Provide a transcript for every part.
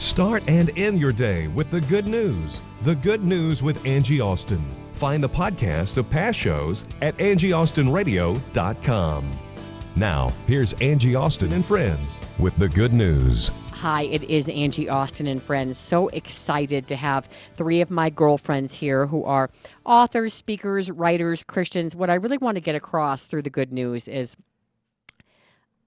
Start and end your day with the good news. The good news with Angie Austin. Find the podcast of past shows at AngieAustinRadio.com. Now, here's Angie Austin and friends with the good news. Hi, it is Angie Austin and friends. So excited to have three of my girlfriends here who are authors, speakers, writers, Christians. What I really want to get across through the good news is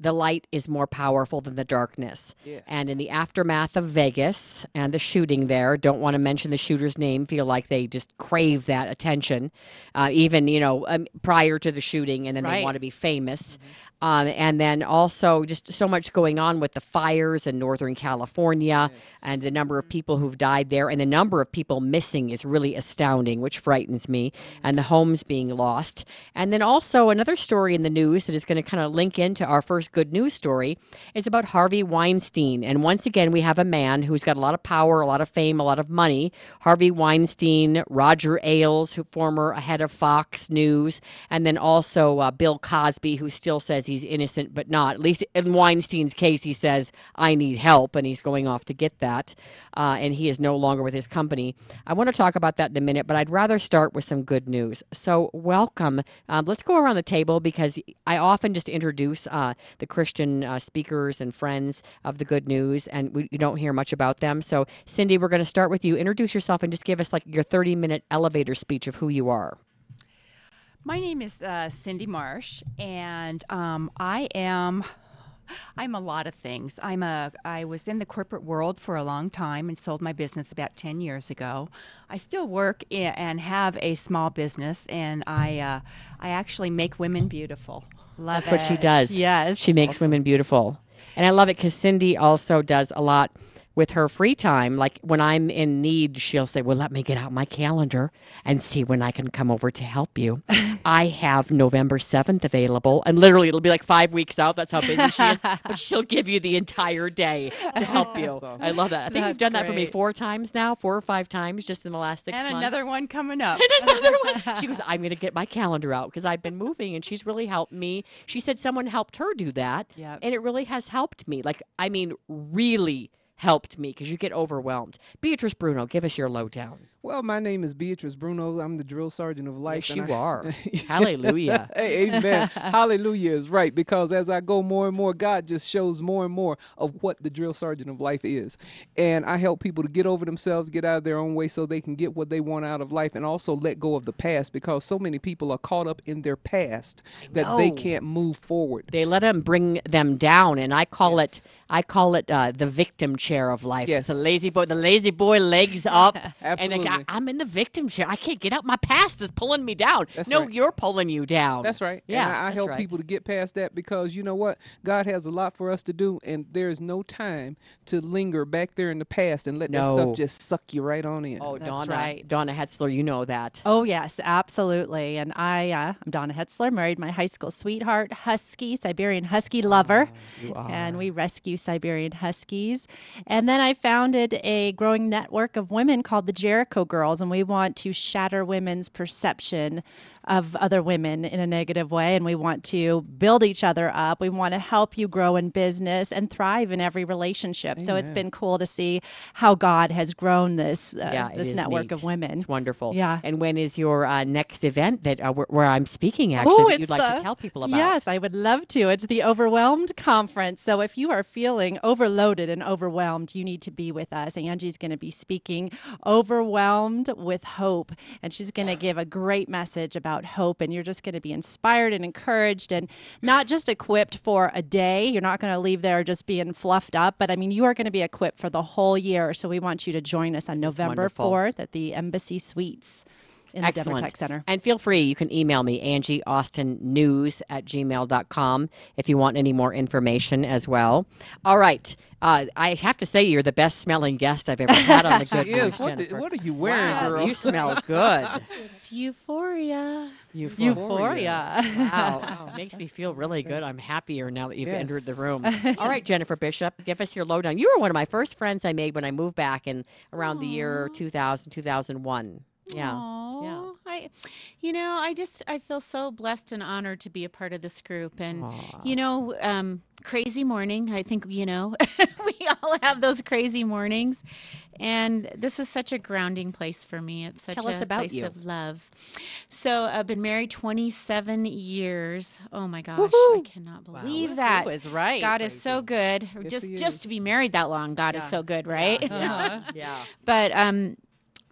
the light is more powerful than the darkness. Yes. And in the aftermath of Vegas and the shooting there, don't want to mention the shooter's name, feel like they just crave that attention, uh, even, you know, um, prior to the shooting, and then Right. they want to be famous. Um, and then also just so much going on with the fires in Northern California and the number of people who've died there and the number of people missing is really astounding, which frightens me, and the homes being lost. And then also another story in the news that is going to kind of link into our first good news story is about Harvey Weinstein. And once again, we have a man who's got a lot of power, a lot of fame, a lot of money. Harvey Weinstein, Roger Ailes, who former head of Fox News, and then also uh, Bill Cosby, who still says he's innocent but not. At least in Weinstein's case, he says, I need help, and he's going off to get that. Uh, and he is no longer with his company. I want to talk about that in a minute, but I'd rather start with some good news. So, welcome. Um, let's go around the table because I often just introduce uh, the Christian uh, speakers and friends of the good news, and we, you don't hear much about them. So, Cindy, we're going to start with you. Introduce yourself and just give us like your 30 minute elevator speech of who you are. My name is uh, Cindy Marsh, and um, I am. I'm a lot of things. I'm a. I was in the corporate world for a long time and sold my business about ten years ago. I still work i- and have a small business, and I. Uh, I actually make women beautiful. Love That's what she does. Yes, She makes women beautiful. And I love it because Cindy also does a lot with her free time. Like when I'm in need, she'll say, Well, let me get out my calendar and see when I can come over to help you. I have November 7th available. And literally, it'll be like five weeks out. That's how busy she is. But she'll give you the entire day to help you. I love that. I think you've That's done that for me four times now, four or five times just in the last six And months. another one coming up. and another one. She goes, I'm going to get my calendar out because I've been moving and she's really helped me. She said someone helped her do that. Yep. And it really has helped me. Like, I mean, really helped me because you get overwhelmed. Beatrice Bruno, give us your lowdown. Well, my name is Beatrice Bruno. I'm the drill sergeant of life. Yes, you I- are. Hallelujah. hey, amen. Hallelujah is right because as I go more and more, God just shows more and more of what the drill sergeant of life is. And I help people to get over themselves, get out of their own way so they can get what they want out of life and also let go of the past because so many people are caught up in their past that they can't move forward. They let them bring them down, and I call Yes. it. I call it uh, the victim chair of life. Yes. The lazy boy. The lazy boy legs up, and Absolutely. I'm in the victim chair. I can't get out. My past is pulling me down. That's no, right. you're pulling you down. That's right. Yeah, And I, I help right. people to get past that because you know what? God has a lot for us to do, and there is no time to linger back there in the past and let that stuff just suck you right on in. Oh, That's Donna, right. Donna Hetzler, you know that. Oh, yes, absolutely. And I, uh, I'm Donna Hetzler, married my high school sweetheart, Husky, Siberian Husky lover. And we rescue Siberian Huskies. And then I founded a growing network of women called the Jericho Girls. And we want to shatter women's perception of other women in a negative way. And we want to build each other up. We want to help you grow in business and thrive in every relationship. So it's been cool to see how God has grown this, uh, yeah, this network neat. of women. It's wonderful. Yeah. And when is your uh, next event that uh, where, where I'm speaking? Actually, Oh, that you'd like the- to tell people about? Yes, I would love to. It's the Overwhelmed Conference. So if you are feeling overloaded and overwhelmed, you need to be with us. Angie's going to be speaking Overwhelmed with Hope. And she's going to give a great message about hope. And you're just going to be inspired and encouraged and not just equipped for a day. You're not going to leave there just being fluffed up, but I mean, you are going to be equipped for the whole year. So we want you to join us on November wonderful. 4th at the Embassy Suites. In the Excellent. Tech Center. And feel free, you can email me, Angie Austin News at gmail.com if you want any more information as well. All right. Uh, I have to say, you're the best smelling guest I've ever had on the Good News. What, the- Jennifer. what are you wearing, Wow, girl? You smell good. It's euphoria. Euphoria. Euphoria. Wow. Makes me feel really good. I'm happier now that you've entered the room. All right, Jennifer Bishop, give us your lowdown. You were one of my first friends I made when I moved back in around the year 2000, 2001. Yeah. Aw, I, you know, I just I feel so blessed and honored to be a part of this group, and you know, um, crazy morning. I think you know we all have those crazy mornings, and this is such a grounding place for me. It's such Tell a about place you. of love. So I've been married 27 years. Oh my gosh, I cannot believe that. was right. God is so good. Yes, just just to be married that long, God is so good, right? Yeah. yeah. But um,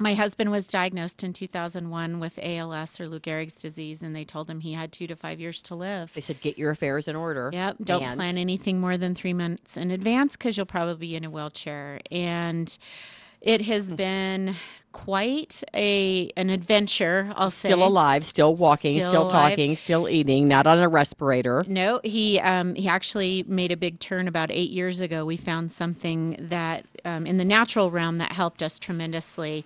my husband was diagnosed in 2001 with ALS or Lou Gehrig's disease, and they told him he had two to five years to live. They said, get your affairs in order. Yep. Don't And- plan anything more than three months in advance because you'll probably be in a wheelchair. And it has Hmm. been quite a an adventure. I'll say. Still alive, still walking, still, Still talking, still eating, not on a respirator. No, he um, he actually made a big turn about eight years ago. We found something that um, in the natural realm that helped us tremendously,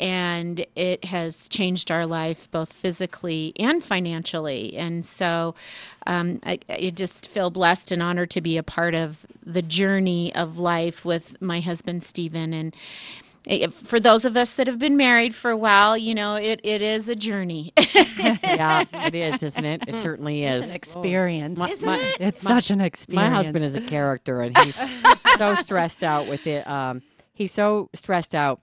and it has changed our life both physically and financially. And so, um, I, I just feel blessed and honored to be a part of the journey of life with my husband Stephen and. eh, For those of us that have been married for a while, you know, it, it is a journey. yeah, it is, isn't it? It certainly is. An experience. My- Isn't my- it? It's such an experience. My husband is a character, and he's so stressed out with it. Um, he's so stressed out,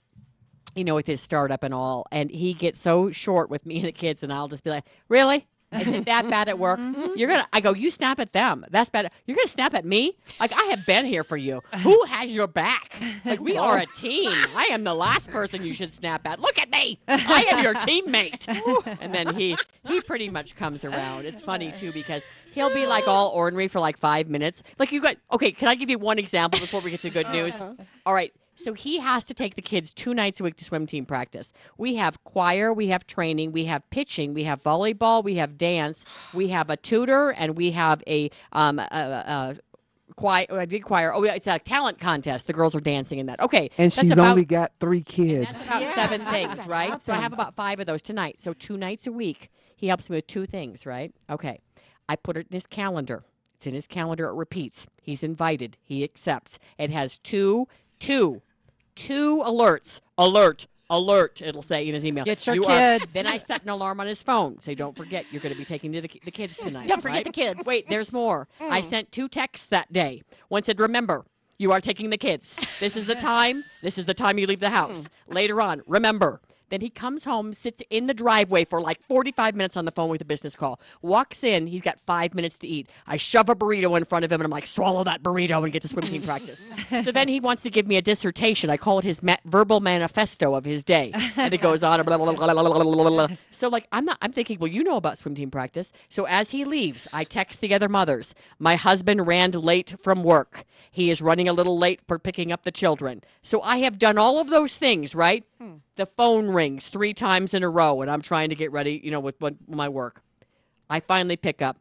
you know, with his startup and all, and he gets so short with me and the kids, and I'll just be like, "Really? Is it that bad at work? Mm-hmm. You're gonna?" I go, "You snap at them. That's bad. You're gonna snap at me? Like I have been here for you. Who has your back? Like we are a team. I am the last person you should snap at. Look at me. I am your teammate." and then he he pretty much comes around. It's funny too because he'll be like all ornery for like five minutes. Like you got okay. Can I give you one example before we get to good news? Uh-huh. All right. So he has to take the kids two nights a week to swim team practice. We have choir, we have training, we have pitching, we have volleyball, we have dance, we have a tutor, and we have a um a, a, choir. I did choir. Oh, it's a talent contest. The girls are dancing in that. Okay, And that's she's about- only got three kids. that's kids. about seven things, right? So I have about five of those tonight. So two nights a week, he helps me with two things, right? Okay. I put it in his calendar. It's in his calendar. It repeats. He's invited. He accepts. It has two, two, two alerts. Alert, alert. It'll say in his email. Get your "You are-" kids. then I set an alarm on his phone. Say, don't forget, you're going to be taking the, the kids tonight. Don't forget right? the kids. Wait, there's more. I mm. sent two texts that day. One said, remember, you are taking the kids. This is the time. This is the time you leave the house. Hmm. Later on, remember. Then he comes home, sits in the driveway for like 45 minutes on the phone with a business call. Walks in, he's got five minutes to eat. I shove a burrito in front of him and I'm like, swallow that burrito and get to swim team practice. so then he wants to give me a dissertation. I call it his ma- verbal manifesto of his day. And it goes on. blah, blah, blah. So like I'm not I'm thinking, well, you know about swim team practice. So as he leaves, I text the other mothers. My husband ran late from work. He is running a little late for picking up the children. So I have done all of those things, right? Hmm. The phone rings three times in a row and I'm trying to get ready, you know, with, with my work. I finally pick up.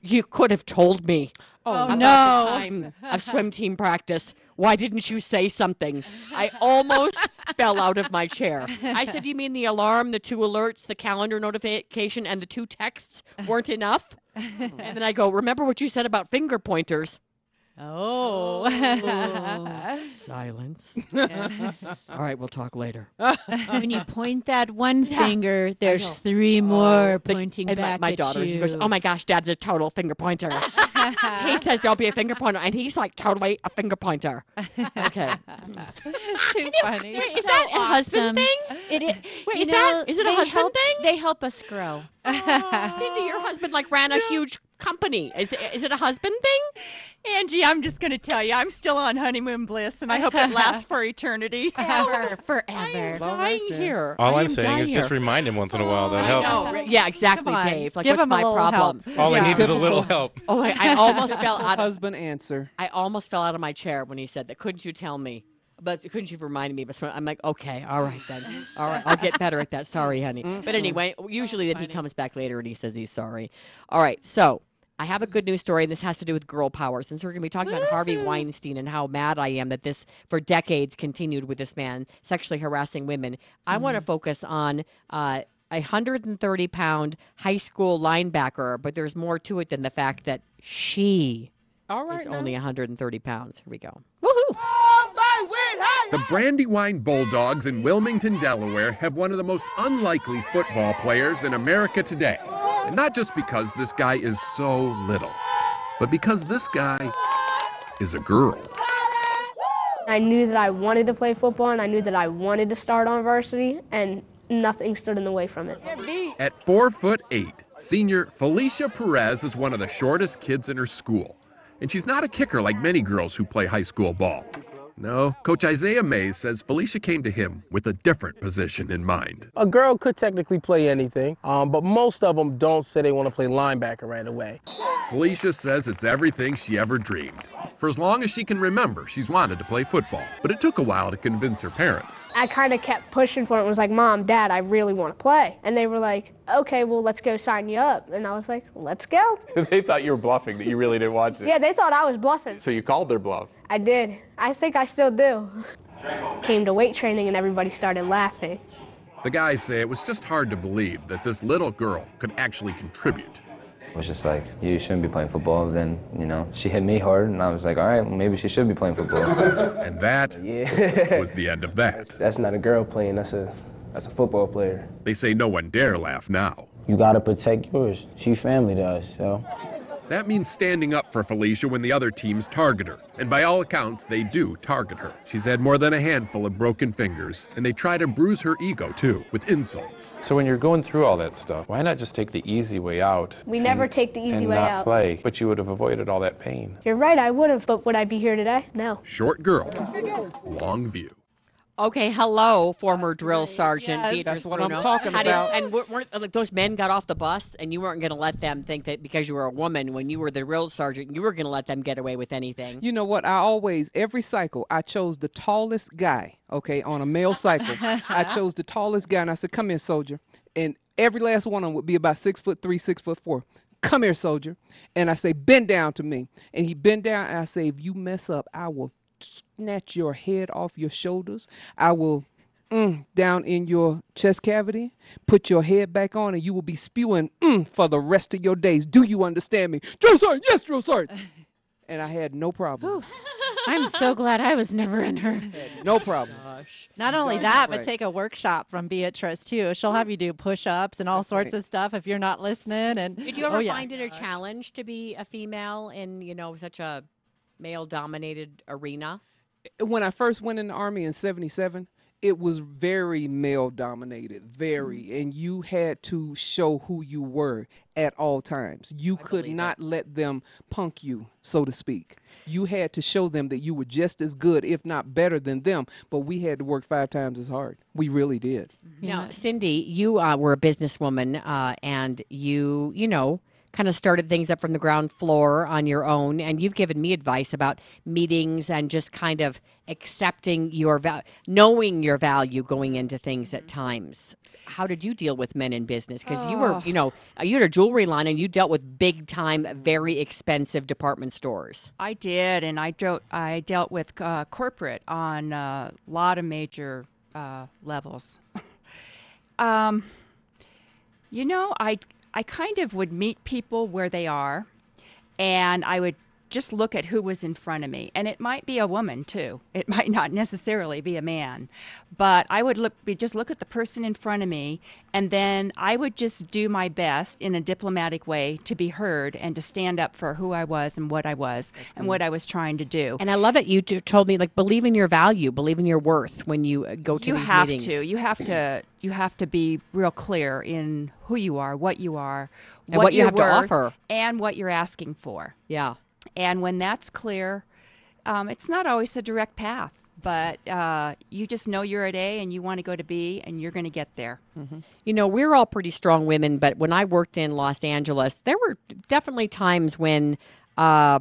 You could have told me. Oh, no. of swim team practice. Why didn't you say something? I almost fell out of my chair. I said, You mean the alarm, the two alerts, the calendar notification, and the two texts weren't enough? And then I go, Remember what you said about finger pointers? Oh. oh. Silence. All right, we'll talk later. when you point that one finger, there's three more oh, The- pointing and my, back my at daughter, you. she goes, "Oh my gosh, Dad's a total finger pointer." He says there'll be a finger pointer, and he's like totally a finger pointer. Okay, Too funny. is that a husband thing? It, it, Wait, you is that- know, is it a they husband help, thing? They help us grow. Oh, Cindy, your husband like ran a huge company. Is it, is it a husband thing? Angie, I'm just going to tell you, I'm still on honeymoon bliss, and I hope it lasts for eternity. Ever, forever. I am Well, right dying there. here. All I I'm am saying is dying just remind him once in a while. Oh, that I helps. Yeah, exactly, Dave. Like, Give what's him my little problem? help. All Yeah. he needs is a little help. Oh, I, I almost fell out. Of, Husband answer. I almost fell out of my chair when he said that. Couldn't you tell me? But couldn't you remind me? But I'm like, okay, all right then. All right, I'll get better at that. Sorry, honey. But anyway, usually that he comes back later and he says he's sorry. All right, so I have a good news story, and this has to do with girl power. Since we're going to be talking about Harvey Weinstein and how mad I am that this, for decades, continued with this man sexually harassing women, I want to focus on. Uh, a 130 pound high school linebacker, but there's more to it than the fact that she All right. is now. only 130 pounds. Here we go. The Brandywine Bulldogs in Wilmington, Delaware have one of the most unlikely football players in America today. And not just because this guy is so little, but because this guy is a girl. I knew that I wanted to play football and I knew that I wanted to start on varsity and nothing stood in the way from it. At four foot eight, senior Felicia Perez is one of the shortest kids in her school. And she's not a kicker like many girls who play high school ball. No, Coach Isaiah Mays says Felicia came to him with a different position in mind. A girl could technically play anything, um, but most of them don't say they want to play linebacker right away. Felicia says it's everything she ever dreamed. For as long as she can remember, she's wanted to play football, but it took a while to convince her parents. I kind of kept pushing for it and was like, Mom, Dad, I really want to play. And they were like, okay, well, let's go sign you up. And I was like, let's go. they thought you were bluffing, that you really didn't want to. Yeah, they thought I was bluffing. So you called their bluff. I did. I think I still do. Came to weight training and everybody started laughing. The guys say it was just hard to believe that this little girl could actually contribute. It was just like, you shouldn't be playing football. Then, you know, she hit me hard, and I was like, all right, well, maybe she should be playing football. And that Yeah. was the end of that. That's not a girl playing, that's a, that's a football player. They say no one dare laugh now. You got to protect yours. She family to us, so. That means standing up for Felicia when the other teams target her. And by all accounts, they do target her. She's had more than a handful of broken fingers, and they try to bruise her ego too with insults. So when you're going through all that stuff, why not just take the easy way out? We never take the easy and way not out. play, but you would have avoided all that pain. You're right, I would have, but would I be here today? No. Short girl, long view. Okay, hello, former drill sergeant. Yes. That's what I'm talking How do you- about. and weren't, weren't- like those men got off the bus, and you weren't going to let them think that because you were a woman, when you were the drill sergeant, you were going to let them get away with anything. You know what? I always, every cycle, I chose the tallest guy, okay, on a male cycle. I chose the tallest guy, and I said, Come here, soldier. And every last one of them would be about six foot three, six foot four. Come here, soldier. And I say, Bend down to me. And he bend down, and I say, If you mess up, I will snatch your head off your shoulders. I will. Mm, down in your chest cavity, put your head back on, and you will be spewing mm, for the rest of your days. Do you understand me? Drill sergeant, yes, drill sergeant. and I had no problem. I'm so glad I was never in her. No problem. Not only Right. that, but Right. take a workshop from Beatrice too. She'll have you do push-ups and all sorts of stuff if you're not listening. And Did you ever oh, yeah. find it a challenge to be a female in you know such a male-dominated arena? When I first went in the army in '77, it was very male dominated, very, Mm. and you had to show who you were at all times. You could not let them punk you, so to speak. You had to show them that you were just as good, if not better than them. But we had to work five times as hard. We really did. Now, Cindy, you uh, were a businesswoman, uh, and you, you know, kind of started things up from the ground floor on your own. And you've given me advice about meetings and just kind of accepting your value, knowing your value going into things at times. How did you deal with men in business? Because you were, Oh. you know, uh, you had a jewelry line and you dealt with big time, very expensive department stores. I did, and I dealt I dealt with uh, corporate on a lot of major uh, levels. um, you know, I I kind of would meet people where they are, and I would just look at who was in front of me, and it might be a woman too. It might not necessarily be a man, but I would look be just look at the person in front of me, and then I would just do my best in a diplomatic way to be heard and to stand up for who I was and what I was and what I was trying to do. And I love it. You told me like believe in your value, believe in your worth when you uh, go to you these have meetings. to you have to you have to be real clear in who you are what you are And what you have to offer. and what you're asking for Yeah. And when that's clear um, it's not always the direct path but uh, you just know you're at a and you want to go to b and you're going to get there. You know, we're all pretty strong women, but when I worked in Los Angeles, there were definitely times when uh,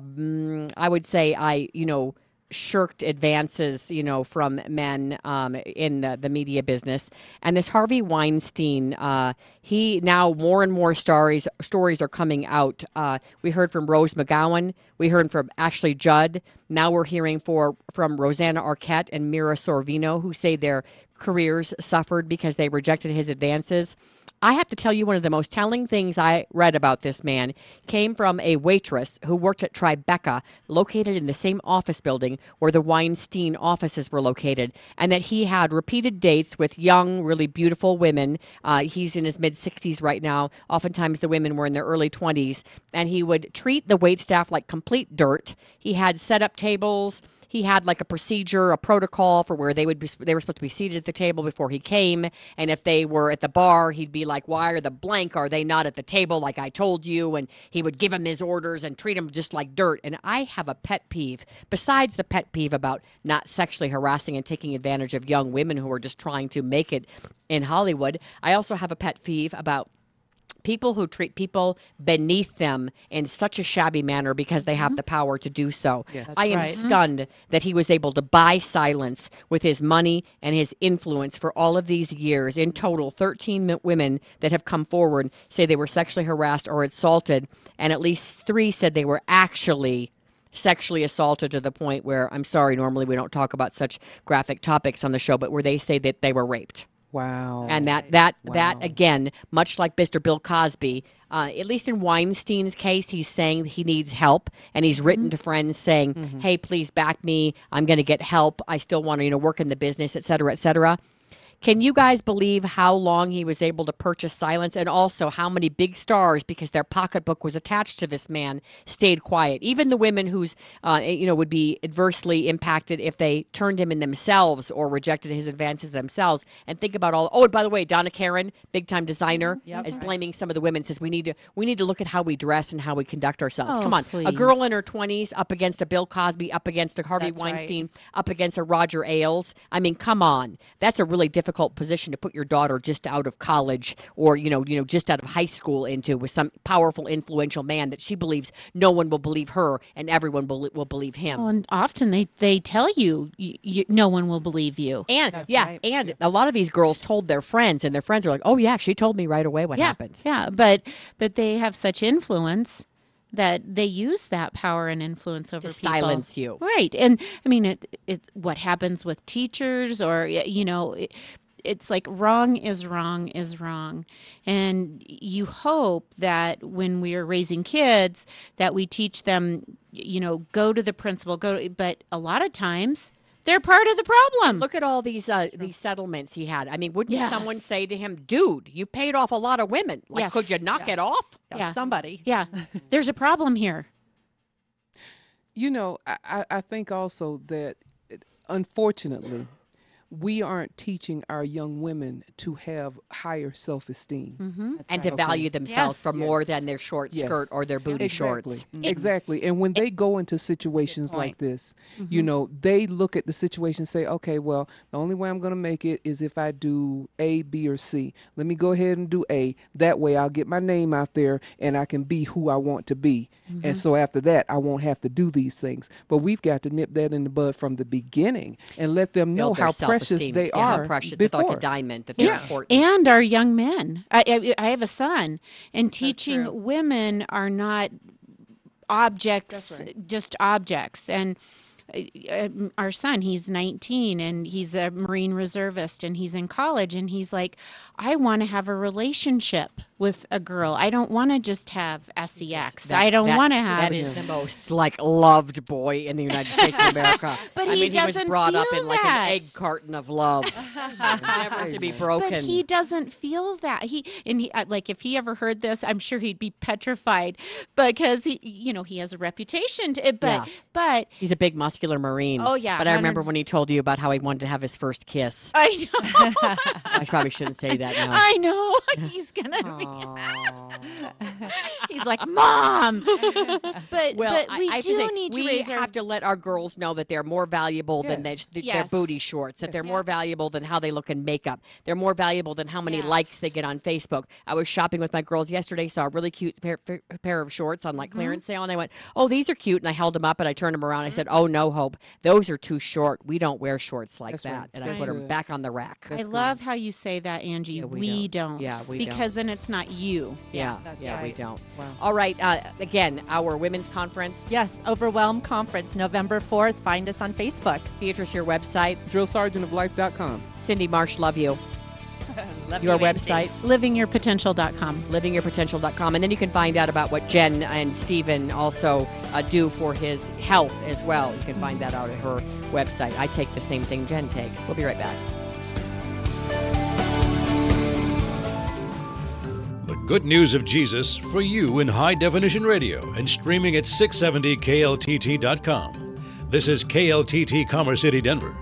I would say I, you know, shirked advances, you know, from men um, in the, the media business. And this Harvey Weinstein, uh, he now more and more stories stories are coming out. Uh, we heard from Rose McGowan. We heard from Ashley Judd. Now we're hearing for from Rosanna Arquette and Mira Sorvino, who say their careers suffered because they rejected his advances. I have to tell you, one of the most telling things I read about this man came from a waitress who worked at Tribeca, located in the same office building where the Weinstein offices were located, and that he had repeated dates with young, really beautiful women. Uh, he's in his mid 60s right now. Oftentimes, the women were in their early 20s, and he would treat the wait staff like complete dirt. He had set up tables he had like a procedure, a protocol for where they would be they were supposed to be seated at the table before he came, and if they were at the bar, he'd be like, "Why are the blank are they not at the table like I told you?" And he would give him his orders and treat him just like dirt. And I have a pet peeve besides the pet peeve about not sexually harassing and taking advantage of young women who are just trying to make it in Hollywood. I also have a pet peeve about people who treat people beneath them in such a shabby manner because they have mm-hmm. the power to do so. Yes. I am right. stunned that he was able to buy silence with his money and his influence for all of these years. In total, 13 m- women that have come forward say they were sexually harassed or assaulted, and at least three said they were actually sexually assaulted to the point where I'm sorry, normally we don't talk about such graphic topics on the show, but where they say that they were raped. Wow. And that that that again, much like Mr. Bill Cosby, uh, at least in Weinstein's case, he's saying he needs help, and he's written to friends saying, "Hey, please back me. I'm going to get help. I still want to, you know, work in the business, et cetera, et cetera." Can you guys believe how long he was able to purchase silence and also how many big stars, because their pocketbook was attached to this man, stayed quiet? Even the women who's, uh, you know, would be adversely impacted if they turned him in themselves or rejected his advances themselves. And think about all. Oh, and by the way, Donna Karan, big time designer, Yep. is blaming some of the women. Says we need to we need to look at how we dress and how we conduct ourselves. Oh, Come on, a girl in her twenties up against a Bill Cosby, up against a Harvey That's right. Weinstein, up against a Roger Ailes. I mean, come on, that's a really difficult position to put your daughter just out of college or you know, you know, just out of high school into with some powerful, influential man that she believes no one will believe her and everyone will, will believe him. Well, and often they, they tell you, you, you no one will believe you. and That's yeah, right. and a lot of these girls told their friends, and their friends are like, "Oh yeah, she told me right away what yeah, happened." Yeah, but but they have such influence that they use that power and influence over To people. silence you. Right. And I mean it it's what happens with teachers or you know it, it's like wrong is wrong is wrong. And you hope that when we are raising kids that we teach them you know go to the principal go to, but a lot of times they're part of the problem. Look at all these uh, these settlements he had. I mean, wouldn't someone say to him, "Dude, you paid off a lot of women. Like, Yes. could you knock it off?" Yeah. Somebody. Yeah. There's a problem here. You know, I, I, I think also that it- unfortunately, we aren't teaching our young women to have higher self esteem. Mm-hmm. and to value themselves Yes. for more than their short Yes. skirt or their booty exactly. shorts. Mm-hmm. Exactly. And when they go into situations like this, mm-hmm. you know, they look at the situation and say, okay, well, the only way I'm going to make it is if I do A, B, or C. Let me go ahead and do A. That way I'll get my name out there and I can be who I want to be. And mm-hmm. so after that, I won't have to do these things. But we've got to nip that in the bud from the beginning and let them know Build their how precious self-esteem. they Yeah, are How precious, they're before. like a diamond. That they're Yeah. important. and our young men. I, I, I have a son, and teaching true. women are not objects, just objects. And uh, uh, our son, he's 19 and he's a Marine reservist and he's in college, and he's like, I want to have a relationship with a girl. I don't want to just have sex. That- I don't want to have. That is the most like loved boy in the United States of America. But I he mean, he was doesn't brought up in like that. an egg carton of love, never to be broken. But he doesn't feel that. He and he uh, like if he ever heard this, I'm sure he'd be petrified because he, you know, he has a reputation. To, but Yeah. but He's a big muscular marine. Oh, yeah, But I remember when he told you about how he wanted to have his first kiss. I know, I probably shouldn't say that now. I know he's gonna. Be, He's like, Mom. But well, but we I have to do say, need to we raise our have to let our girls know that they're more valuable than their, Yes. their booty shorts. That they're more valuable than how they look in makeup. They're more valuable than how many likes they get on Facebook. I was shopping with my girls yesterday, saw a really cute pair, pair- pair of shorts on like Mm-hmm. clearance sale, and I went, "Oh, these are cute." And I held them up and I turned them around. I said, "Oh no, Hope, those are too short. We don't wear shorts like That's that." right. And I That's put them back on the rack. I love how you say that, Angie. we we, don't. don't. Yeah, we because don't. then it's not you. Yeah, that's yeah, we don't. All right. Uh, again, our women's conference. Yes, Overwhelm Conference, November 4th. Find us on Facebook. Beatrice, your website. DrillSergeantOfLife.com. Cindy Marsh, love you. Love your you, Angie. website. Livingyourpotential.com. livingyourpotential.com. And then you can find out about what Jen and Stephen also uh, do for his health as well. You can find that out at her website. I take the same thing Jen takes. We'll be right back. Good news of Jesus for you in high definition radio and streaming at 670kltt.com. This is KLTT Commerce City, Denver.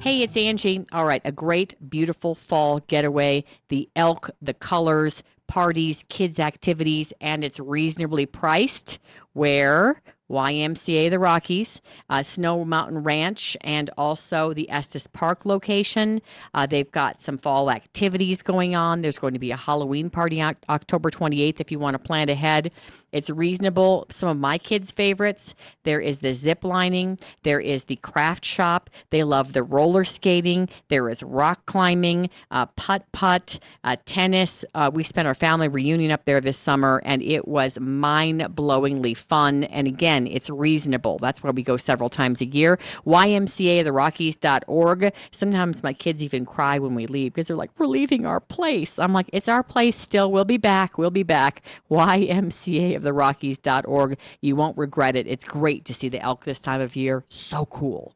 Hey, it's Angie. All right, a great, beautiful fall getaway. The elk, the colors, parties, kids' activities, and it's reasonably priced. Where YMCA the Rockies, uh, Snow Mountain Ranch, and also the Estes Park location. Uh, they've got some fall activities going on. There's going to be a Halloween party on October 28th if you want to plan ahead. It's reasonable. Some of my kids' favorites there is the zip lining, there is the craft shop. They love the roller skating, there is rock climbing, uh, putt putt, uh, tennis. Uh, we spent our family reunion up there this summer and it was mind blowingly fun. And again, it's reasonable. That's why we go several times a year. YMCA, the Rockies.org. Sometimes my kids even cry when we leave because they're like, we're leaving our place. I'm like, it's our place still. We'll be back. We'll be back. YMCA of the Rockies.org. You won't regret it. It's great to see the elk this time of year. So cool.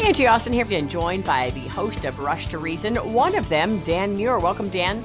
Angie Austin here, being joined by the host of Rush to Reason, one of them, Dan Muir. Welcome, Dan.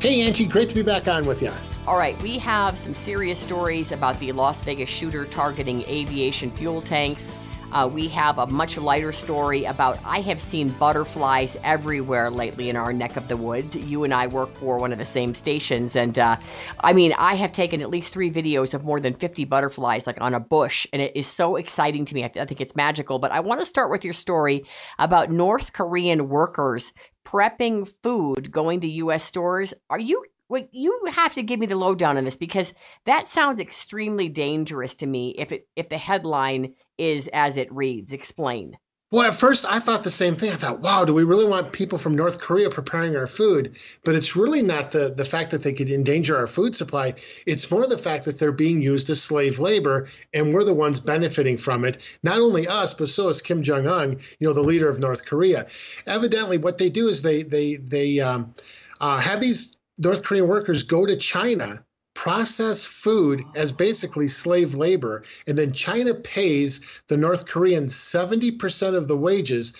Hey, Angie, great to be back on with you. All right, we have some serious stories about the Las Vegas shooter targeting aviation fuel tanks. Uh, we have a much lighter story about I have seen butterflies everywhere lately in our neck of the woods. You and I work for one of the same stations, and uh, I mean, I have taken at least three videos of more than 50 butterflies like on a bush, and it is so exciting to me. I, I think it's magical. But I want to start with your story about North Korean workers prepping food going to U.S. stores. Are you Wait, you have to give me the lowdown on this because that sounds extremely dangerous to me. If it if the headline is as it reads, explain. Well, at first I thought the same thing. I thought, wow, do we really want people from North Korea preparing our food? But it's really not the, the fact that they could endanger our food supply. It's more the fact that they're being used as slave labor and we're the ones benefiting from it. Not only us, but so is Kim Jong Un, you know, the leader of North Korea. Evidently, what they do is they they they um, uh, have these North Korean workers go to China, process food as basically slave labor, and then China pays the North Koreans 70% of the wages.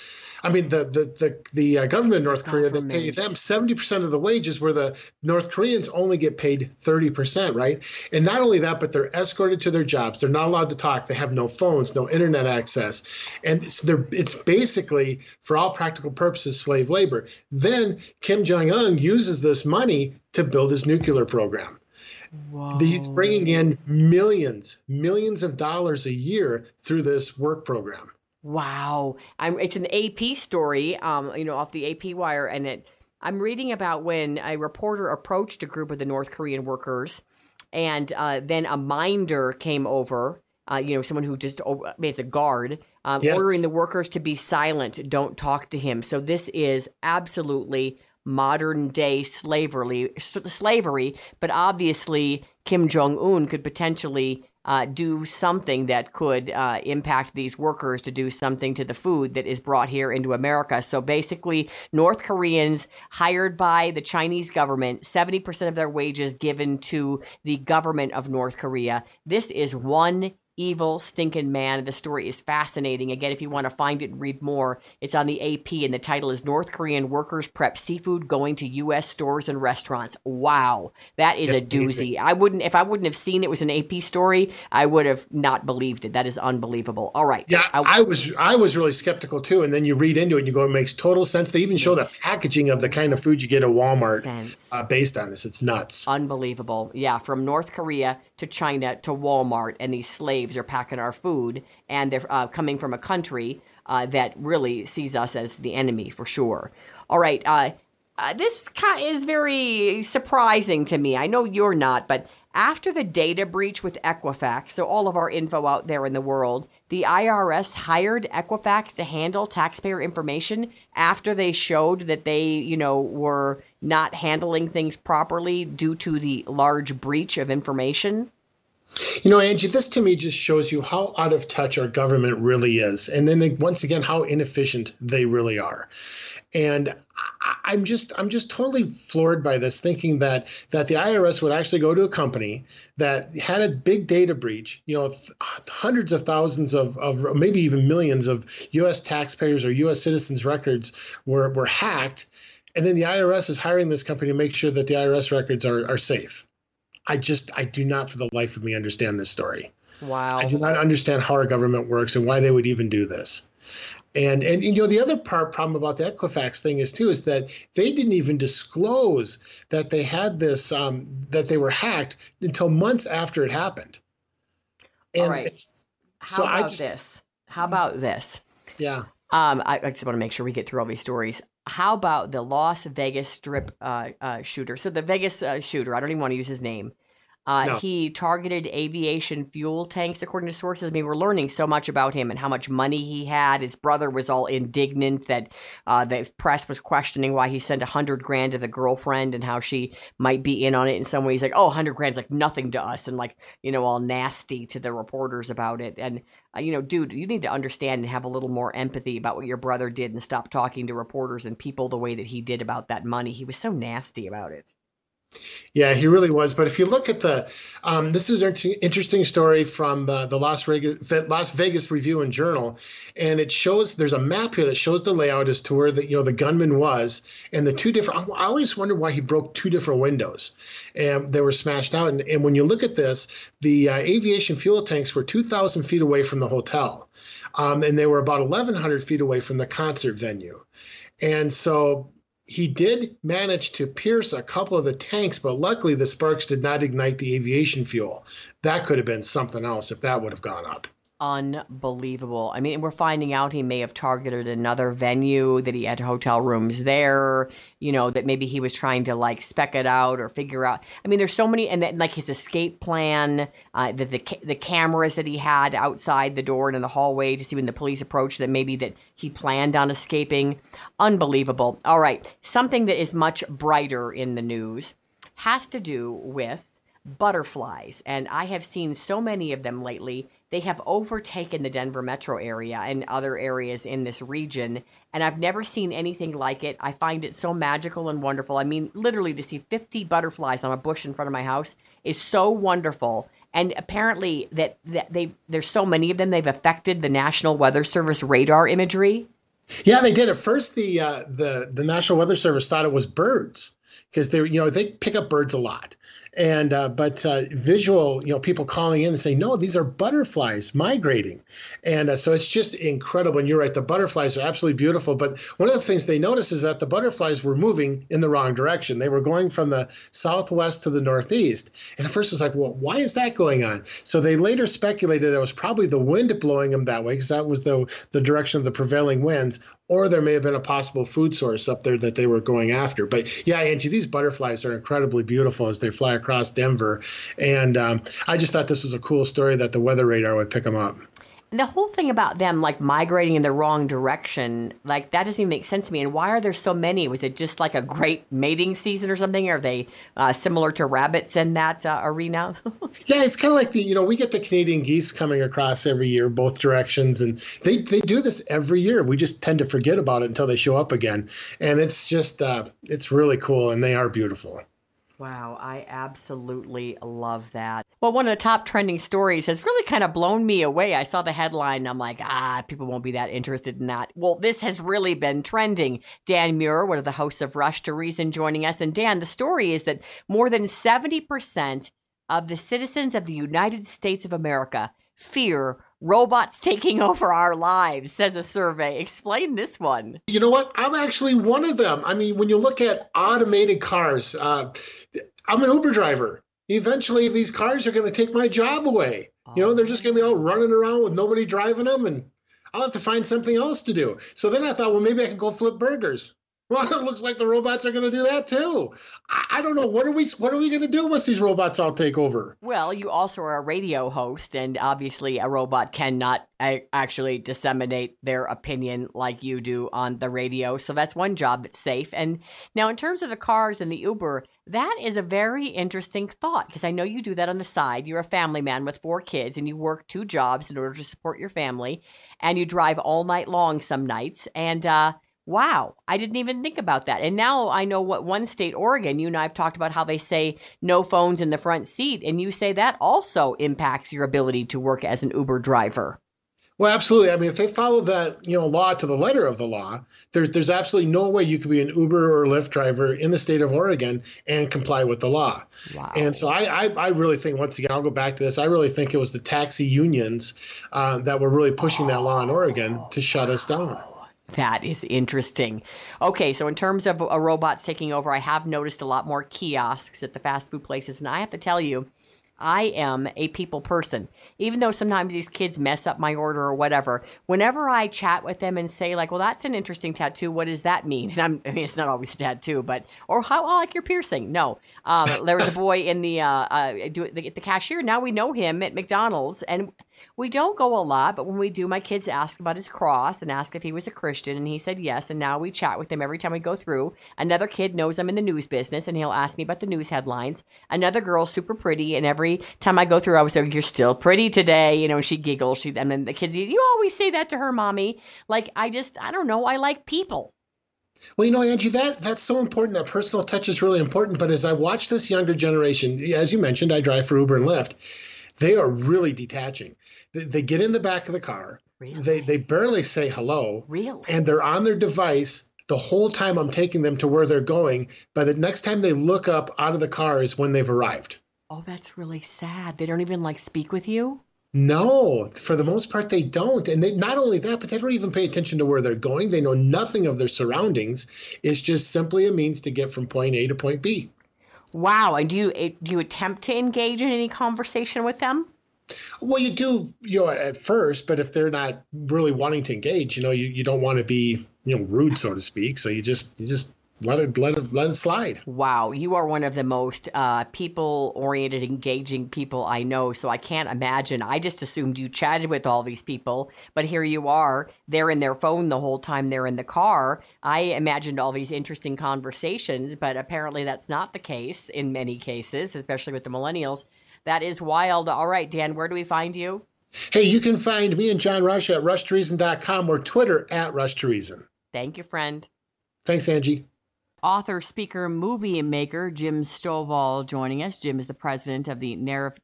I mean, the the the, the uh, government of North Korea they pay them seventy percent of the wages, where the North Koreans only get paid thirty percent, right? And not only that, but they're escorted to their jobs. They're not allowed to talk. They have no phones, no internet access, and it's, they're it's basically, for all practical purposes, slave labor. Then Kim Jong Un uses this money to build his nuclear program. He's bringing in millions, millions of dollars a year through this work program. Wow, I'm, it's an AP story, um, you know, off the AP wire, and it. I'm reading about when a reporter approached a group of the North Korean workers, and uh, then a minder came over. Uh, you know, someone who just oh, I mean, it's a guard, um, Yes. ordering the workers to be silent, don't talk to him. So this is absolutely modern day slavery, slavery. But obviously, Kim Jong Un could potentially uh, do something that could uh, impact these workers to do something to the food that is brought here into America. So basically, North Koreans hired by the Chinese government, 70% of their wages given to the government of North Korea. This is one evil, stinking man. The story is fascinating. Again, if you want to find it and read more, it's on the AP, and the title is North Korean Workers Prep Seafood Going to U.S. Stores and Restaurants. Wow, that is a doozy. I wouldn't, if I wouldn't have seen it was an AP story, I would have not believed it. That is unbelievable. All right. Yeah, I, was I was really skeptical too, and then you read into it and you go, it makes total sense. They even show the packaging of the kind of food you get at Walmart uh, based on this. It's nuts. Unbelievable. Yeah, from North Korea to China to Walmart, and these slaves are packing our food, and they're uh, coming from a country uh, that really sees us as the enemy for sure. All right. Uh, uh, this is very surprising to me. I know you're not, but after the data breach with Equifax, so all of our info out there in the world, the IRS hired Equifax to handle taxpayer information after they showed that they, you know, were not handling things properly due to the large breach of information? You know, Angie, this to me just shows you how out of touch our government really is. And then once again, how inefficient they really are. And I'm just I'm just totally floored by this, thinking that that the IRS would actually go to a company that had a big data breach, you know, hundreds of thousands of, of maybe even millions of U.S. taxpayers or U.S. citizens' records were were hacked, and then the IRS is hiring this company to make sure that the IRS records are are safe. I just I do not for the life of me understand this story. Wow. I do not understand how our government works and why they would even do this. And, and you know the other part problem about the Equifax thing is too is that they didn't even disclose that they had this um, that they were hacked until months after it happened. And All right. How about just, this? How about this? Yeah. Um, I, I, just want to make sure we get through all these stories. How about the Las Vegas Strip uh, uh, shooter? So the Vegas uh, shooter, I don't even want to use his name. Uh, no. He targeted aviation fuel tanks, according to sources. I mean, we're learning so much about him and how much money he had. His brother was all indignant that uh, the press was questioning why he sent a hundred grand to the girlfriend and how she might be in on it in some ways. Like, oh, hundred grand's like nothing to us, and like you know, all nasty to the reporters about it. And uh, you know, dude, you need to understand and have a little more empathy about what your brother did and stop talking to reporters and people the way that he did about that money. He was so nasty about it. Yeah, he really was. But if you look at the, um, this is an interesting story from the, the Las, Vegas, Las Vegas Review and Journal, and it shows there's a map here that shows the layout as to where the you know the gunman was, and the two different. I always wondered why he broke two different windows, and they were smashed out. And, and when you look at this, the uh, aviation fuel tanks were 2,000 feet away from the hotel, um, and they were about 1,100 feet away from the concert venue, and so he did manage to pierce a couple of the tanks, but luckily the sparks did not ignite the aviation fuel. That could have been something else if that would have gone up unbelievable. I mean, we're finding out he may have targeted another venue, that he had hotel rooms there, you know, that maybe he was trying to like spec it out or figure out. I mean, there's so many, and then like his escape plan, uh, the, the, the cameras that he had outside the door and in the hallway to see when the police approached that maybe that he planned on escaping. Unbelievable. All right. Something that is much brighter in the news has to do with butterflies. And I have seen so many of them lately they have overtaken the Denver metro area and other areas in this region. And I've never seen anything like it. I find it so magical and wonderful. I mean, literally, to see 50 butterflies on a bush in front of my house is so wonderful. And apparently, that, that they there's so many of them, they've affected the National Weather Service radar imagery. Yeah, they did. At first, the uh, the the National Weather Service thought it was birds because they you know they pick up birds a lot. And uh, but uh, visual you know people calling in and saying no these are butterflies migrating. And uh, so it's just incredible. And you're right the butterflies are absolutely beautiful. But one of the things they noticed is that the butterflies were moving in the wrong direction. They were going from the southwest to the northeast. And at first it's like well why is that going on? So they later speculated it was probably the wind blowing them that way because that was the the direction of the prevailing winds or there may have been a possible food source up there that they were going after but yeah angie these butterflies are incredibly beautiful as they fly across Denver. And um, I just thought this was a cool story that the weather radar would pick them up. The whole thing about them like migrating in the wrong direction, like that doesn't even make sense to me. And why are there so many? Was it just like a great mating season or something? Are they uh, similar to rabbits in that uh, arena? yeah, it's kind of like the you know we get the Canadian geese coming across every year, both directions, and they they do this every year. We just tend to forget about it until they show up again, and it's just uh, it's really cool, and they are beautiful. Wow, I absolutely love that. Well, one of the top trending stories has really kind of blown me away. I saw the headline and I'm like, ah, people won't be that interested in that. Well, this has really been trending. Dan Muir, one of the hosts of Rush to Reason, joining us. And Dan, the story is that more than 70% of the citizens of the United States of America fear robots taking over our lives, says a survey. Explain this one. You know what? I'm actually one of them. I mean, when you look at automated cars, uh, I'm an Uber driver. Eventually, these cars are going to take my job away. You know, they're just going to be all running around with nobody driving them, and I'll have to find something else to do. So then I thought, well, maybe I can go flip burgers. Well, it looks like the robots are going to do that too. I, I don't know what are we what are we going to do once these robots all take over? Well, you also are a radio host, and obviously, a robot cannot actually disseminate their opinion like you do on the radio. So that's one job that's safe. And now, in terms of the cars and the Uber, that is a very interesting thought because I know you do that on the side. You're a family man with four kids, and you work two jobs in order to support your family, and you drive all night long some nights, and uh, Wow, I didn't even think about that. And now I know what one state, Oregon, you and I have talked about how they say no phones in the front seat. And you say that also impacts your ability to work as an Uber driver. Well, absolutely. I mean, if they follow that, you know, law to the letter of the law, there's there's absolutely no way you could be an Uber or Lyft driver in the state of Oregon and comply with the law. Wow. And so I, I, I really think once again I'll go back to this. I really think it was the taxi unions uh, that were really pushing that law in Oregon to shut us down. That is interesting. Okay, so in terms of a robots taking over, I have noticed a lot more kiosks at the fast food places, and I have to tell you, I am a people person. Even though sometimes these kids mess up my order or whatever, whenever I chat with them and say like, "Well, that's an interesting tattoo. What does that mean?" And I'm, I mean, it's not always a tattoo, but or how I like your piercing. No, um, there was a boy in the uh, uh, do the, the cashier. Now we know him at McDonald's, and we don't go a lot, but when we do, my kids ask about his cross and ask if he was a Christian, and he said yes. And now we chat with him every time we go through. Another kid knows I'm in the news business, and he'll ask me about the news headlines. Another girl's super pretty, and every time I go through, I was like, "You're still pretty today," you know. And she giggles. She and then the kids, you always say that to her, mommy. Like I just, I don't know. I like people. Well, you know, Angie, that that's so important. That personal touch is really important. But as I watch this younger generation, as you mentioned, I drive for Uber and Lyft. They are really detaching. They, get in the back of the car. Really? They they barely say hello. Really? And they're on their device the whole time I'm taking them to where they're going. By the next time they look up out of the car is when they've arrived. Oh, that's really sad. They don't even like speak with you. No, for the most part, they don't. And they, not only that, but they don't even pay attention to where they're going. They know nothing of their surroundings. It's just simply a means to get from point A to point B. Wow. And do you eh, do you attempt to engage in any conversation with them? Well, you do, you know, at first, but if they're not really wanting to engage, you know, you, you don't want to be, you know, rude, so to speak. So you just you just let it let it let it slide. Wow, you are one of the most uh, people-oriented, engaging people I know. So I can't imagine. I just assumed you chatted with all these people, but here you are. They're in their phone the whole time they're in the car. I imagined all these interesting conversations, but apparently that's not the case in many cases, especially with the millennials. That is wild. All right, Dan, where do we find you? Hey, you can find me and John Rush at rushtoreason.com or Twitter at rushtoreason. Thank you, friend. Thanks, Angie. Author, speaker, movie maker Jim Stovall joining us. Jim is the president of the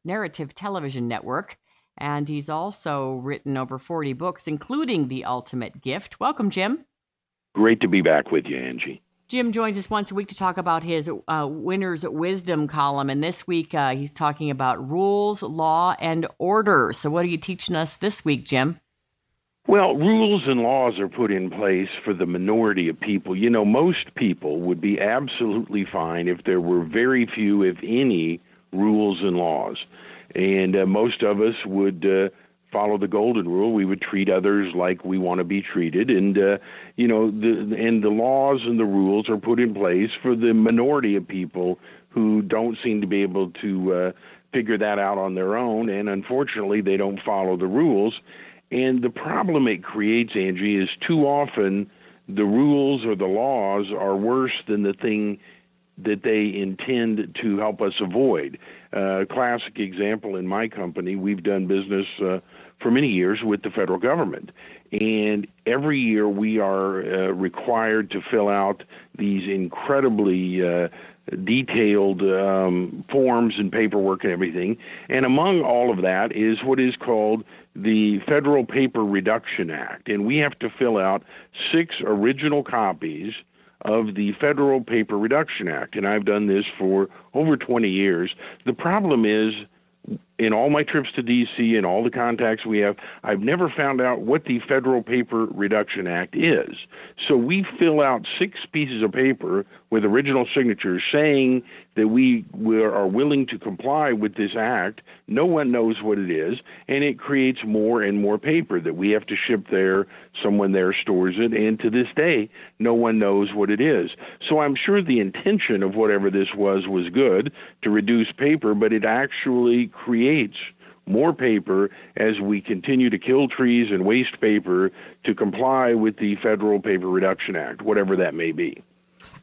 Narrative Television Network, and he's also written over 40 books, including The Ultimate Gift. Welcome, Jim. Great to be back with you, Angie. Jim joins us once a week to talk about his uh, Winner's Wisdom column. And this week, uh, he's talking about rules, law, and order. So, what are you teaching us this week, Jim? Well, rules and laws are put in place for the minority of people. You know, most people would be absolutely fine if there were very few, if any, rules and laws. And uh, most of us would uh, follow the golden rule. We would treat others like we want to be treated. And, uh, you know, the, and the laws and the rules are put in place for the minority of people who don't seem to be able to uh, figure that out on their own. And unfortunately, they don't follow the rules and the problem it creates, Angie, is too often the rules or the laws are worse than the thing that they intend to help us avoid. Uh, classic example in my company, we've done business uh, for many years with the federal government. And every year we are uh, required to fill out these incredibly uh, detailed um, forms and paperwork and everything. And among all of that is what is called the Federal Paper Reduction Act. And we have to fill out six original copies of the Federal Paper Reduction Act. And I've done this for over 20 years. The problem is, in all my trips to D.C. and all the contacts we have, I've never found out what the Federal Paper Reduction Act is. So we fill out six pieces of paper with original signatures saying that we are willing to comply with this act. No one knows what it is, and it creates more and more paper that we have to ship there. Someone there stores it, and to this day, no one knows what it is. So I'm sure the intention of whatever this was was good to reduce paper, but it actually creates creates more paper as we continue to kill trees and waste paper to comply with the Federal Paper Reduction Act, whatever that may be.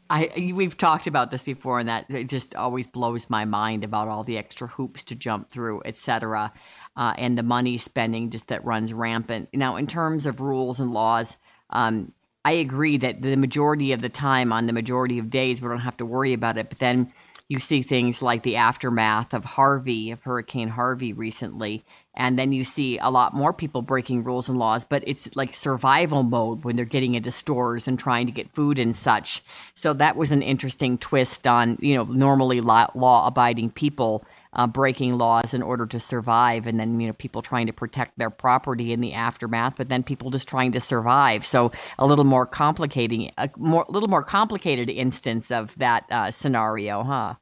I we've talked about this before, and that it just always blows my mind about all the extra hoops to jump through, et cetera, uh, and the money spending just that runs rampant. Now, in terms of rules and laws, um, I agree that the majority of the time, on the majority of days, we don't have to worry about it. But then you see things like the aftermath of Harvey, of Hurricane Harvey recently. And then you see a lot more people breaking rules and laws, but it's like survival mode when they're getting into stores and trying to get food and such. So that was an interesting twist on, you know, normally law abiding people uh, breaking laws in order to survive. And then, you know, people trying to protect their property in the aftermath, but then people just trying to survive. So a little more complicating, a more, little more complicated instance of that uh, scenario, huh?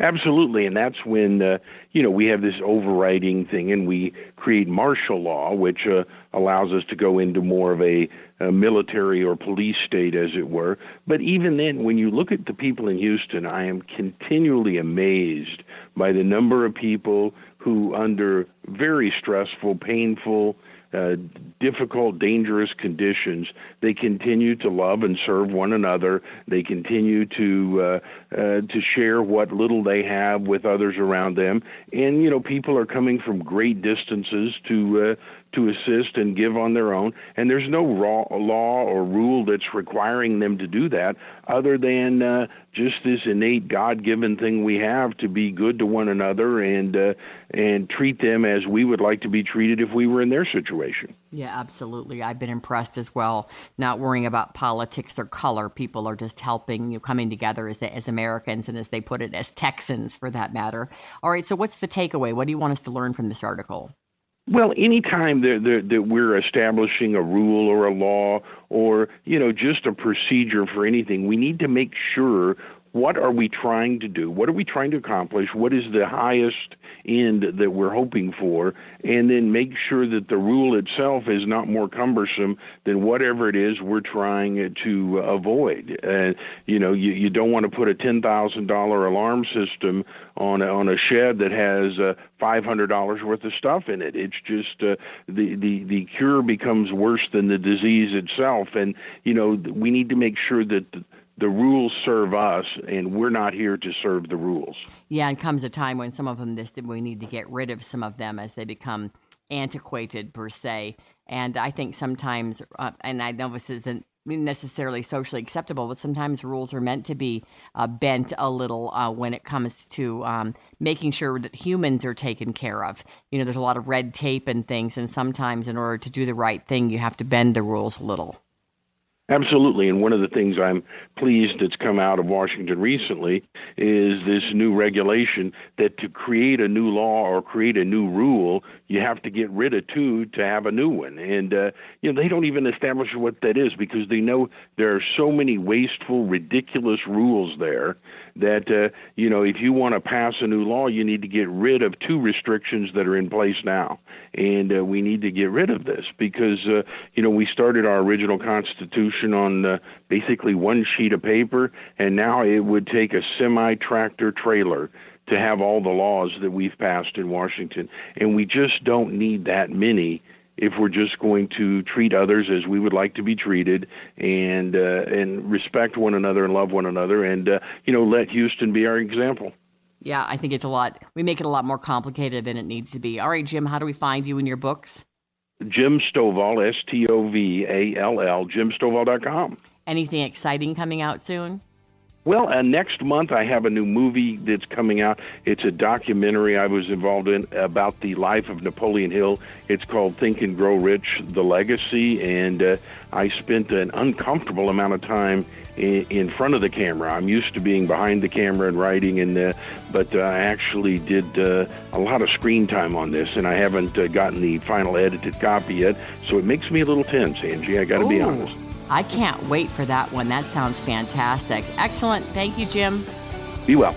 Absolutely, and that's when uh, you know we have this overriding thing, and we create martial law, which uh, allows us to go into more of a, a military or police state, as it were. But even then, when you look at the people in Houston, I am continually amazed by the number of people who, under very stressful, painful, uh, difficult, dangerous conditions, they continue to love and serve one another. They continue to uh, uh, to share what little they have with others around them. And you know, people are coming from great distances to uh, to assist and give on their own. And there's no raw, law or rule that's requiring them to do that, other than uh, just this innate God-given thing we have to be good to one another and uh, and treat them as we would like to be treated if we were in their situation. Yeah, absolutely. I've been impressed as well. Not worrying about politics or color. People are just helping, you know, coming together as as Americans and as they put it, as Texans for that matter. All right. So, what's the takeaway? What do you want us to learn from this article? Well, anytime that, that, that we're establishing a rule or a law or, you know, just a procedure for anything, we need to make sure what are we trying to do? What are we trying to accomplish? What is the highest end that we're hoping for? And then make sure that the rule itself is not more cumbersome than whatever it is we're trying to avoid. Uh, you know, you, you don't want to put a $10,000 alarm system on a, on a shed that has uh, $500 worth of stuff in it. It's just uh, the, the, the cure becomes worse than the disease itself. And, you know, we need to make sure that the, the rules serve us and we're not here to serve the rules. Yeah, and comes a time when some of them this we need to get rid of some of them as they become antiquated per se. And I think sometimes, uh, and I know this isn't necessarily socially acceptable, but sometimes rules are meant to be uh, bent a little uh, when it comes to um, making sure that humans are taken care of. You know, there's a lot of red tape and things, and sometimes in order to do the right thing, you have to bend the rules a little. Absolutely. And one of the things I'm pleased that's come out of Washington recently is this new regulation that to create a new law or create a new rule, you have to get rid of two to have a new one. And, uh, you know, they don't even establish what that is because they know there are so many wasteful, ridiculous rules there that, uh, you know, if you want to pass a new law, you need to get rid of two restrictions that are in place now. And uh, we need to get rid of this because, uh, you know, we started our original Constitution on uh, basically one sheet of paper, and now it would take a semi tractor trailer to have all the laws that we've passed in Washington. And we just don't need that many if we're just going to treat others as we would like to be treated and uh, and respect one another and love one another and uh, you know let Houston be our example. Yeah, I think it's a lot. We make it a lot more complicated than it needs to be. All right, Jim, how do we find you in your books? Jim Stovall, S T O V A L L, jimstovall.com. Anything exciting coming out soon? Well, uh, next month I have a new movie that's coming out. It's a documentary I was involved in about the life of Napoleon Hill. It's called Think and Grow Rich: The Legacy, and uh, I spent an uncomfortable amount of time in, in front of the camera. I'm used to being behind the camera and writing, and uh, but uh, I actually did uh, a lot of screen time on this, and I haven't uh, gotten the final edited copy yet. So it makes me a little tense, Angie. I got to be honest. I can't wait for that one. That sounds fantastic. Excellent. Thank you, Jim. Be well.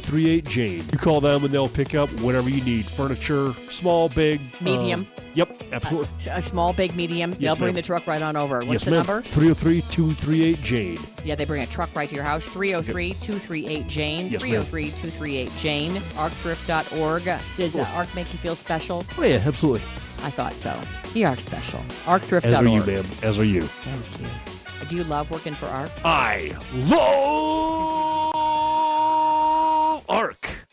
238 Jane. You call them and they'll pick up whatever you need furniture, small, big, Medium. um, yep, absolutely. A small, big, medium. They'll bring the truck right on over. What's yes, the ma'am. number? 303 238 Jane. Yeah, they bring a truck right to your house. 303 238 Jane. Yes, ma'am. 303 238 Jane. ArcThrift.org. Does uh, ARC make you feel special? Oh, yeah, absolutely. I thought so. You are special. ArcThrift.org. As are you, ma'am. As are you. Thank you. Do you love working for ARC? I love ARC.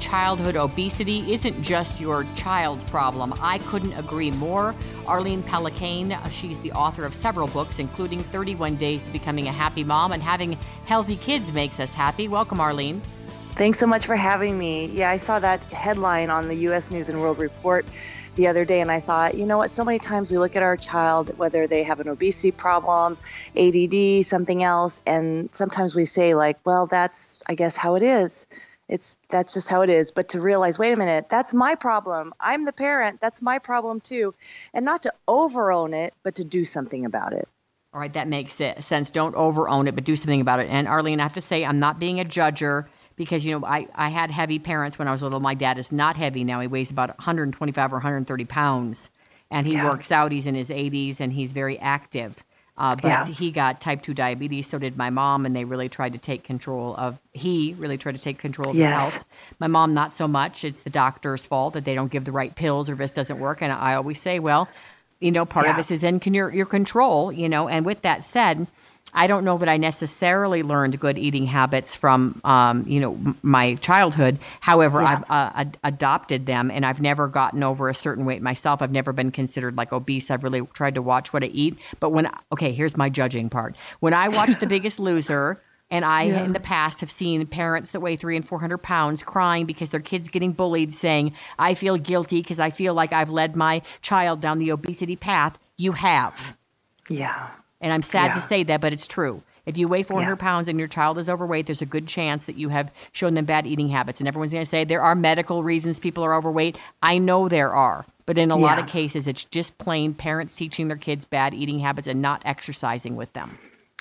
Childhood obesity isn't just your child's problem. I couldn't agree more. Arlene Pelicane, uh, she's the author of several books, including 31 Days to Becoming a Happy Mom and Having Healthy Kids Makes Us Happy. Welcome, Arlene. Thanks so much for having me. Yeah, I saw that headline on the U.S. News and World Report the other day, and I thought, you know what? So many times we look at our child, whether they have an obesity problem, ADD, something else, and sometimes we say, like, well, that's, I guess, how it is. It's that's just how it is. But to realize, wait a minute, that's my problem. I'm the parent. That's my problem too, and not to overown it, but to do something about it. All right, that makes sense. Don't overown it, but do something about it. And Arlene, I have to say, I'm not being a judger because you know I, I had heavy parents when I was little. My dad is not heavy now. He weighs about 125 or 130 pounds, and he Yeah. works out. He's in his 80s and he's very active. Uh, but Yeah. he got type 2 diabetes, so did my mom, and they really tried to take control of, he really tried to take control of Yes. his health. My mom, not so much. It's the doctor's fault that they don't give the right pills or this doesn't work. And I always say, well, you know, part of this is in your, your control, you know. And with that said, I don't know that I necessarily learned good eating habits from, um, you know, m- my childhood. However, Yeah. I've uh, ad- adopted them, and I've never gotten over a certain weight myself. I've never been considered like obese. I've really tried to watch what I eat. But when, okay, here's my judging part. When I watch The Biggest Loser. And I, Yeah. in the past, have seen parents that weigh three and four hundred pounds crying because their kid's getting bullied, saying, "I feel guilty because I feel like I've led my child down the obesity path." You have. Yeah. And I'm sad to say that, but it's true. If you weigh 400 pounds and your child is overweight, there's a good chance that you have shown them bad eating habits. And everyone's going to say there are medical reasons people are overweight. I know there are. But in a lot of cases, it's just plain parents teaching their kids bad eating habits and not exercising with them.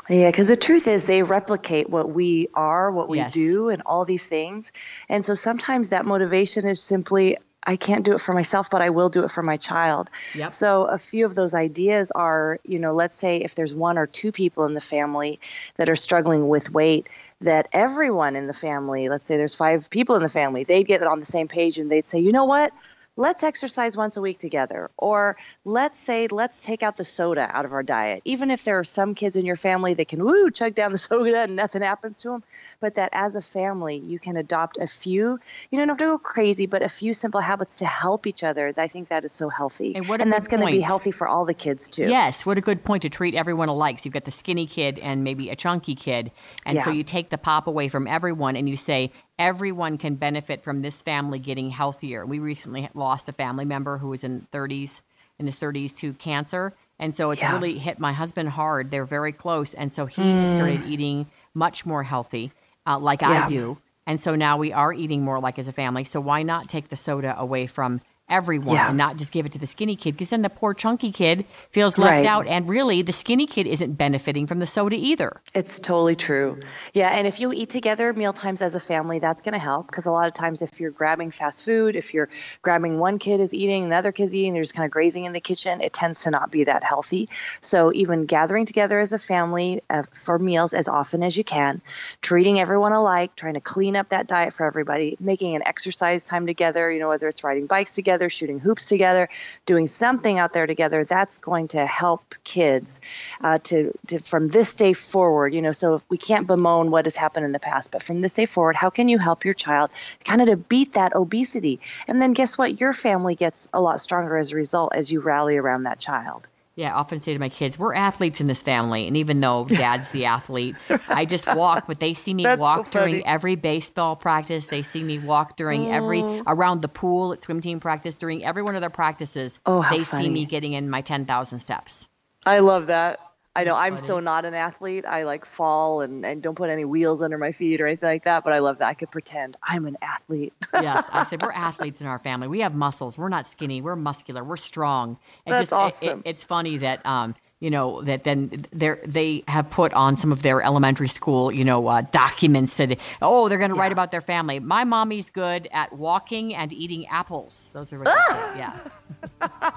Yeah, because the truth is they replicate what we are, what we Yes. do, and all these things. And so sometimes that motivation is simply, I can't do it for myself, but I will do it for my child. Yep. So a few of those ideas are, you know, let's say if there's one or two people in the family that are struggling with weight, that everyone in the family, let's say there's five people in the family, they'd get on the same page and they'd say, you know what? Let's exercise once a week together. Or let's say let's take out the soda out of our diet. Even if there are some kids in your family that can woo chug down the soda and nothing happens to them but that as a family you can adopt a few you don't have to go crazy but a few simple habits to help each other. I think that is so healthy. And what a that's going to be healthy for all the kids too. Yes, what a good point to treat everyone alike. So you've got the skinny kid and maybe a chunky kid. And so you take the pop away from everyone and you say, everyone can benefit from this family getting healthier. We recently lost a family member who was in 30s, in his 30s to cancer. And so it's Yeah. really hit my husband hard. They're very close. And so he Mm. started eating much more healthy, uh, like I do. And so now we are eating more like as a family. So why not take the soda away from everyone Yeah. and not just give it to the skinny kid because then the poor chunky kid feels left Right. out and really the skinny kid isn't benefiting from the soda either. It's totally true. Yeah, and if you eat together meal times as a family, that's going to help because a lot of times if you're grabbing fast food, if you're grabbing one kid is eating, another kid's eating, they're just kind of grazing in the kitchen, it tends to not be that healthy. So even gathering together as a family uh, for meals as often as you can, treating everyone alike, trying to clean up that diet for everybody, making an exercise time together, you know, whether it's riding bikes together, shooting hoops together, doing something out there together, that's going to help kids uh, to, to from this day forward, you know, so we can't bemoan what has happened in the past, but from this day forward, how can you help your child kind of to beat that obesity? And then guess what? Your family gets a lot stronger as a result as you rally around that child. Yeah, I often say to my kids, we're athletes in this family. And even though dad's the athlete, I just walk, but they see me That's so walk during every baseball practice. They see me walk during every, Oh. around the pool at swim team practice, during every one of their practices. Oh, how they funny. see me getting in my 10,000 steps. I love that. I know I'm so not an athlete. I like fall and, and don't put any wheels under my feet or anything like that, but I love that. I could pretend I'm an athlete. yes, I said we're athletes in our family. We have muscles. We're not skinny. We're muscular. We're strong. It's That's just, awesome. it- it's funny that um, you know that then they they have put on some of their elementary school you know uh, documents that oh they're going to write about their family. My mommy's good at walking and eating apples. Those are what they say. Yeah.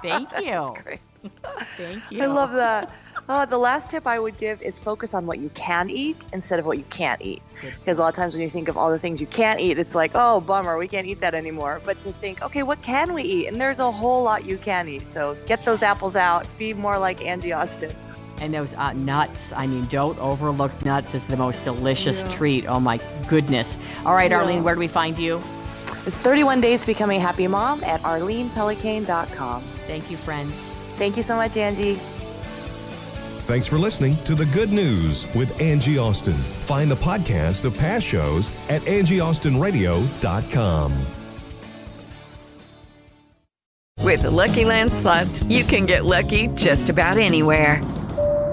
Thank you. Thank you. I love that. Uh, the last tip I would give is focus on what you can eat instead of what you can't eat. Because a lot of times when you think of all the things you can't eat, it's like, oh, bummer, we can't eat that anymore. But to think, okay, what can we eat? And there's a whole lot you can eat. So get those apples out. Be more like Angie Austin. And those uh, nuts. I mean, don't overlook nuts. It's the most delicious Yeah. treat. Oh my goodness. All right, Yeah. Arlene, where do we find you? It's 31 Days to Becoming a Happy Mom at arlenepelicane.com. Thank you, friend. Thank you so much, Angie. Thanks for listening to The Good News with Angie Austin. Find the podcast of past shows at angieaustinradio.com. With the Lucky Land slots, you can get lucky just about anywhere.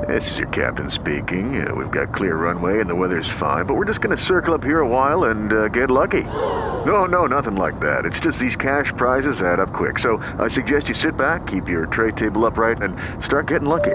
This is your captain speaking. Uh, we've got clear runway and the weather's fine, but we're just going to circle up here a while and uh, get lucky. No, no, nothing like that. It's just these cash prizes add up quick. So I suggest you sit back, keep your tray table upright, and start getting lucky.